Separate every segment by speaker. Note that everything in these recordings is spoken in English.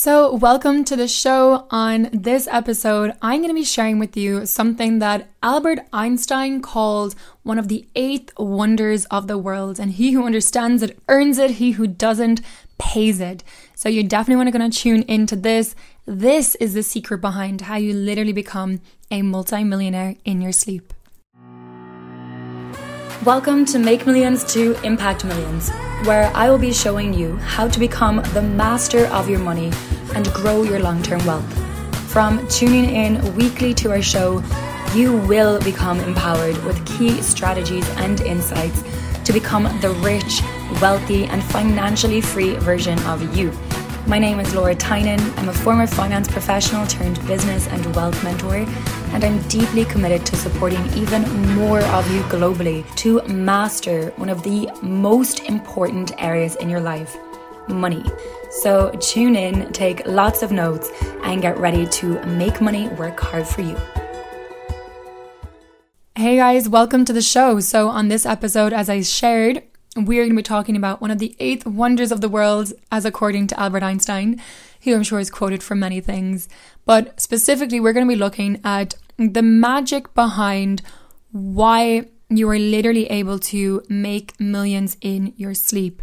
Speaker 1: So, welcome to the show. On this episode, I'm going to be sharing with you something that Albert Einstein called one of the eighth wonders of the world. And he who understands it earns it, he who doesn't pays it. So, you definitely want to going to tune into this. This is the secret behind how you literally become a multimillionaire in your sleep. Welcome to Make Millions to Impact Millions, where I will be showing you how to become the master of your money and grow your long term wealth. From tuning in weekly to our show, you will become empowered with key strategies and insights to become the rich, wealthy, and financially free version of you. My name is Laura Tynan. I'm a former finance professional turned business and wealth mentor and I'm deeply committed to supporting even more of you globally to master one of the most important areas in your life money. So tune in, take lots of notes, and get ready to make money work hard for you. Hey guys, welcome to the show. So, on this episode, as I shared, we're going to be talking about one of the eighth wonders of the world, as according to Albert Einstein, who I'm sure is quoted for many things. But specifically, we're going to be looking at the magic behind why you are literally able to make millions in your sleep.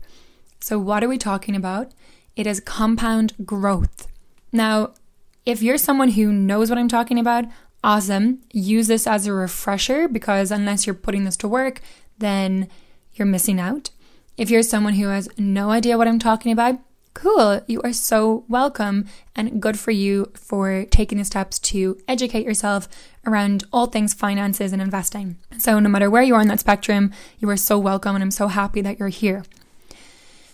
Speaker 1: So, what are we talking about? It is compound growth. Now, if you're someone who knows what I'm talking about, awesome. Use this as a refresher because unless you're putting this to work, then you're missing out. If you're someone who has no idea what I'm talking about, cool, you are so welcome and good for you for taking the steps to educate yourself around all things finances and investing. So, no matter where you are on that spectrum, you are so welcome and I'm so happy that you're here.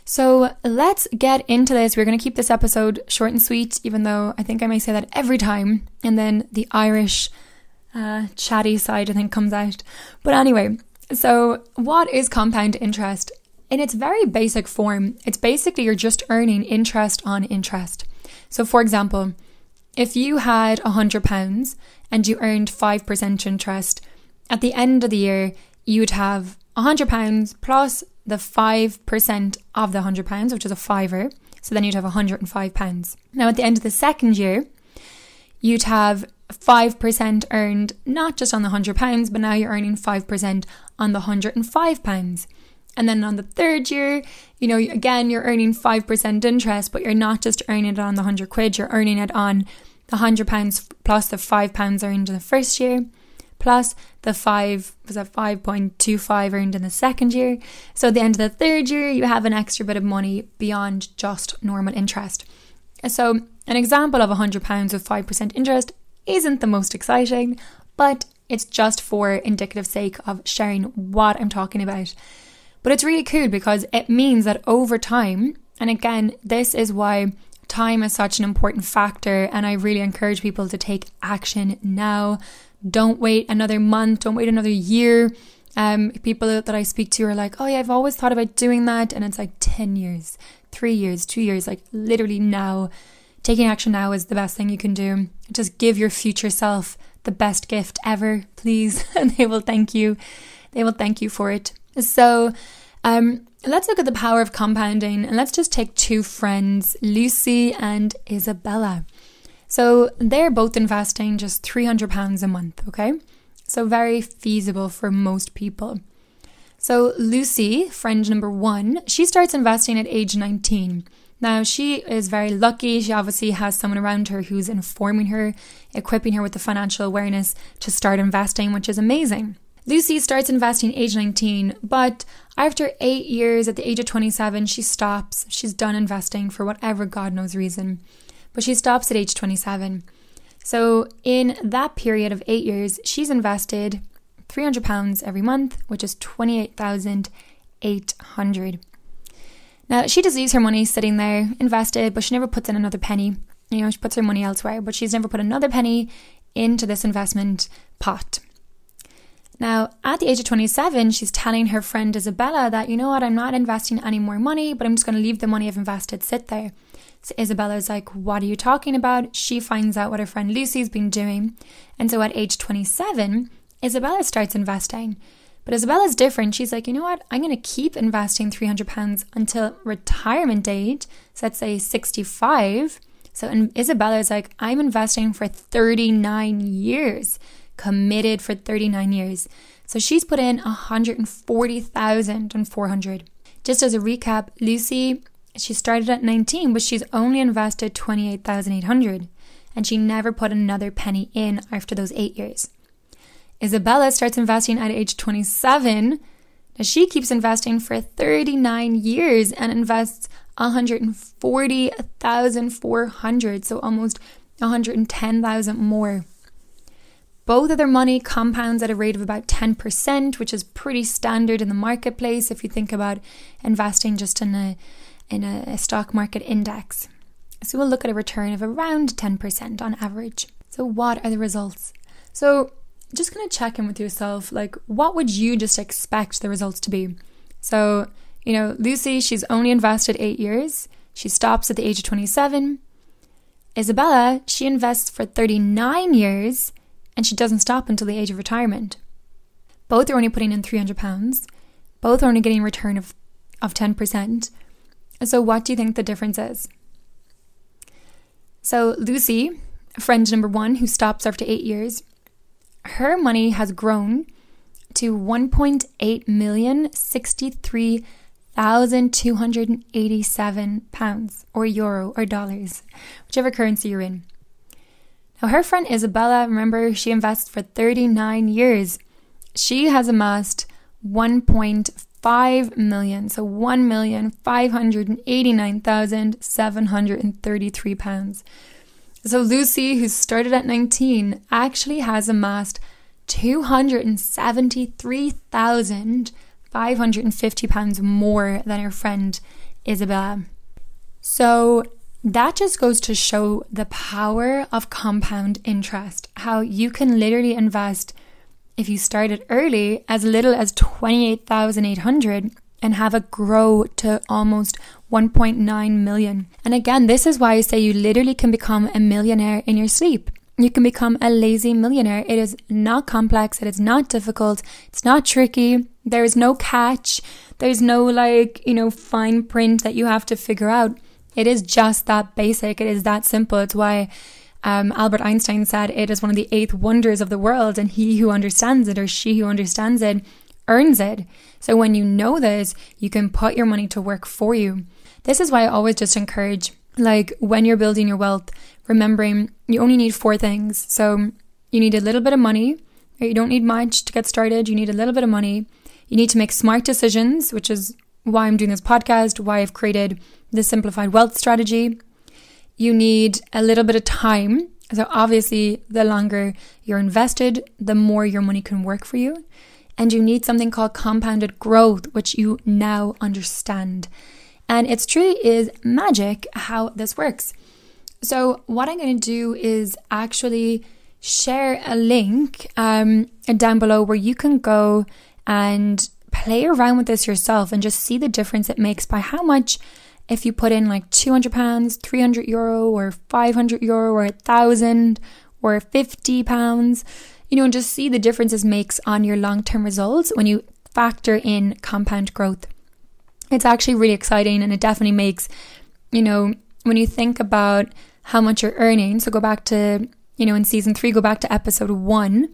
Speaker 1: So, let's get into this. We're going to keep this episode short and sweet, even though I think I may say that every time. And then the Irish uh, chatty side, I think, comes out. But anyway, so what is compound interest? In its very basic form, it's basically you're just earning interest on interest. So, for example, if you had £100 and you earned 5% interest, at the end of the year, you'd have £100 plus the 5% of the £100, which is a fiver. So then you'd have £105. Now, at the end of the second year, you'd have 5% earned not just on the £100, but now you're earning 5% on the £105. And then on the third year, you know, again, you're earning 5% interest, but you're not just earning it on the 100 quid, you're earning it on the 100 pounds plus the 5 pounds earned in the first year, plus the 5, was that 5.25 earned in the second year. So at the end of the third year, you have an extra bit of money beyond just normal interest. So an example of 100 pounds with 5% interest isn't the most exciting, but it's just for indicative sake of sharing what I'm talking about. But it's really cool because it means that over time, and again, this is why time is such an important factor, and I really encourage people to take action now. Don't wait another month, don't wait another year. Um, people that I speak to are like, oh, yeah, I've always thought about doing that. And it's like 10 years, three years, two years, like literally now. Taking action now is the best thing you can do. Just give your future self the best gift ever, please. and they will thank you. They will thank you for it. So, um, let's look at the power of compounding and let's just take two friends, Lucy and Isabella. So, they're both investing just £300 a month, okay? So, very feasible for most people. So, Lucy, friend number one, she starts investing at age 19. Now, she is very lucky. She obviously has someone around her who's informing her, equipping her with the financial awareness to start investing, which is amazing. Lucy starts investing age 19, but after eight years, at the age of 27, she stops. She's done investing for whatever God knows reason, but she stops at age 27. So, in that period of eight years, she's invested £300 every month, which is 28,800. Now, she just leaves her money sitting there, invested, but she never puts in another penny. You know, she puts her money elsewhere, but she's never put another penny into this investment pot. Now, at the age of 27, she's telling her friend Isabella that, you know what, I'm not investing any more money, but I'm just going to leave the money I've invested sit there. So Isabella's like, What are you talking about? She finds out what her friend Lucy's been doing. And so at age 27, Isabella starts investing. But Isabella's different. She's like, you know what? I'm going to keep investing £300 until retirement age. So let's say 65. So and Isabella is like, I'm investing for 39 years, committed for 39 years. So she's put in 140,400. Just as a recap, Lucy, she started at 19, but she's only invested 28,800 and she never put another penny in after those 8 years. Isabella starts investing at age 27. Now she keeps investing for 39 years and invests 140,400, so almost 110,000 more. Both of their money compounds at a rate of about 10%, which is pretty standard in the marketplace if you think about investing just in a in a, a stock market index. So we'll look at a return of around 10% on average. So what are the results? So just going to check in with yourself like what would you just expect the results to be? So you know, Lucy, she's only invested eight years. She stops at the age of 27. Isabella, she invests for 39 years and she doesn't stop until the age of retirement. Both are only putting in £300. Both are only getting a return of, of 10%. So, what do you think the difference is? So, Lucy, friend number one, who stops after eight years, her money has grown to 1.8 million 63 1,287 pounds or euro or dollars, whichever currency you're in. Now, her friend Isabella, remember, she invests for 39 years. She has amassed 1.5 million, so 1,589,733 pounds. So Lucy, who started at 19, actually has amassed 273,000 £550 more than her friend Isabella. So that just goes to show the power of compound interest, how you can literally invest if you started early as little as 28,800 and have it grow to almost 1.9 million. And again, this is why I say you literally can become a millionaire in your sleep. You can become a lazy millionaire. It is not complex, it is not difficult, it's not tricky. There is no catch. There's no like, you know, fine print that you have to figure out. It is just that basic. It is that simple. It's why um, Albert Einstein said it is one of the eighth wonders of the world, and he who understands it or she who understands it earns it. So when you know this, you can put your money to work for you. This is why I always just encourage, like, when you're building your wealth, remembering you only need four things. So you need a little bit of money. You don't need much to get started. You need a little bit of money. You need to make smart decisions, which is why I'm doing this podcast, why I've created the simplified wealth strategy. You need a little bit of time. So, obviously, the longer you're invested, the more your money can work for you. And you need something called compounded growth, which you now understand. And it's truly is magic how this works. So, what I'm going to do is actually share a link um, down below where you can go and play around with this yourself and just see the difference it makes by how much if you put in like 200 pounds 300 euro or 500 euro or a thousand or 50 pounds you know and just see the differences makes on your long-term results when you factor in compound growth. It's actually really exciting and it definitely makes you know when you think about how much you're earning so go back to you know in season 3 go back to episode 1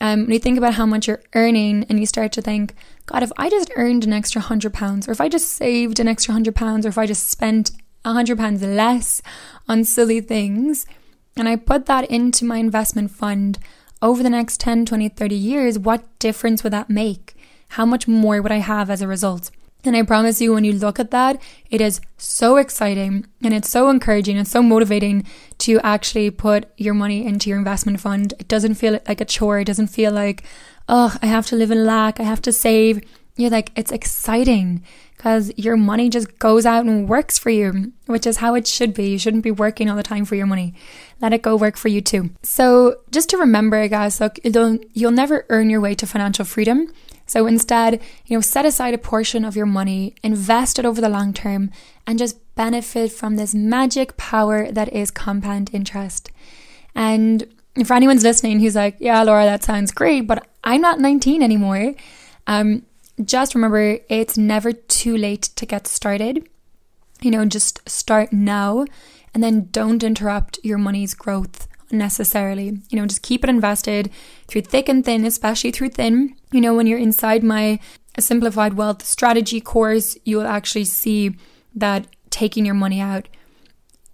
Speaker 1: um, when you think about how much you're earning and you start to think, God, if I just earned an extra hundred pounds, or if I just saved an extra hundred pounds, or if I just spent a hundred pounds less on silly things, and I put that into my investment fund over the next 10, 20, 30 years, what difference would that make? How much more would I have as a result? And I promise you, when you look at that, it is so exciting and it's so encouraging and so motivating to actually put your money into your investment fund. It doesn't feel like a chore. It doesn't feel like, oh, I have to live in lack. I have to save. You're like, it's exciting because your money just goes out and works for you, which is how it should be. You shouldn't be working all the time for your money. Let it go work for you too. So just to remember, guys, look, you'll, you'll never earn your way to financial freedom so instead, you know, set aside a portion of your money, invest it over the long term, and just benefit from this magic power that is compound interest. And for anyone's listening who's like, yeah, Laura, that sounds great, but I'm not 19 anymore. Um, just remember, it's never too late to get started. You know, just start now and then don't interrupt your money's growth necessarily. You know, just keep it invested through thick and thin, especially through thin. You know, when you're inside my simplified wealth strategy course, you'll actually see that taking your money out,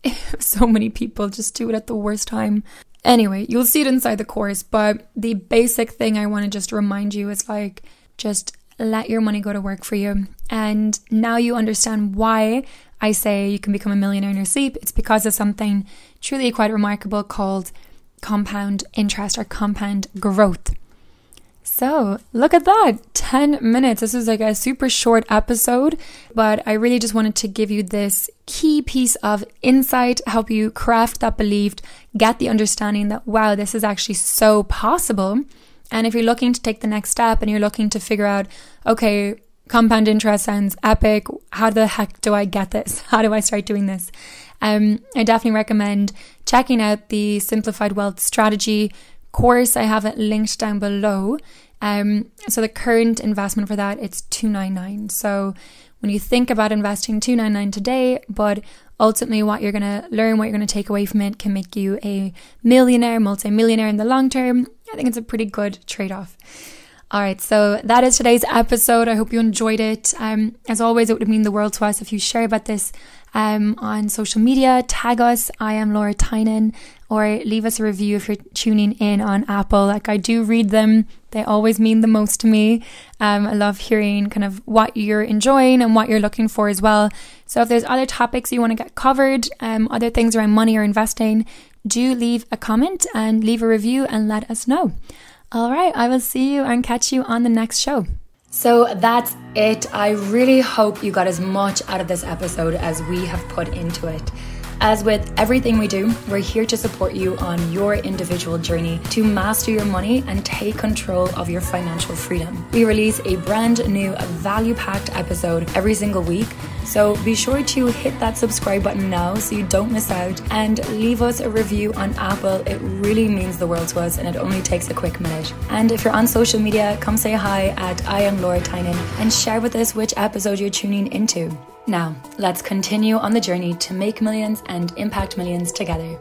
Speaker 1: so many people just do it at the worst time. Anyway, you'll see it inside the course, but the basic thing I want to just remind you is like, just let your money go to work for you. And now you understand why I say you can become a millionaire in your sleep. It's because of something truly quite remarkable called compound interest or compound growth. So, look at that 10 minutes. This is like a super short episode, but I really just wanted to give you this key piece of insight, help you craft that belief, get the understanding that, wow, this is actually so possible. And if you're looking to take the next step and you're looking to figure out, okay, compound interest sounds epic. How the heck do I get this? How do I start doing this? Um, I definitely recommend checking out the Simplified Wealth Strategy course. I have it linked down below. Um, so the current investment for that it's two nine nine. So when you think about investing two nine nine today, but ultimately what you're gonna learn, what you're gonna take away from it, can make you a millionaire, multi-millionaire in the long term. I think it's a pretty good trade off. All right, so that is today's episode. I hope you enjoyed it. Um, as always, it would mean the world to us if you share about this um, on social media. Tag us. I am Laura Tynan, or leave us a review if you're tuning in on Apple. Like I do read them; they always mean the most to me. Um, I love hearing kind of what you're enjoying and what you're looking for as well. So if there's other topics you want to get covered, um, other things around money or investing, do leave a comment and leave a review and let us know. All right, I will see you and catch you on the next show. So that's it. I really hope you got as much out of this episode as we have put into it. As with everything we do, we're here to support you on your individual journey to master your money and take control of your financial freedom. We release a brand new value packed episode every single week, so be sure to hit that subscribe button now so you don't miss out and leave us a review on Apple. It really means the world to us and it only takes a quick minute. And if you're on social media, come say hi at I am Laura Tynan and share with us which episode you're tuning into. Now, let's continue on the journey to make millions and impact millions together.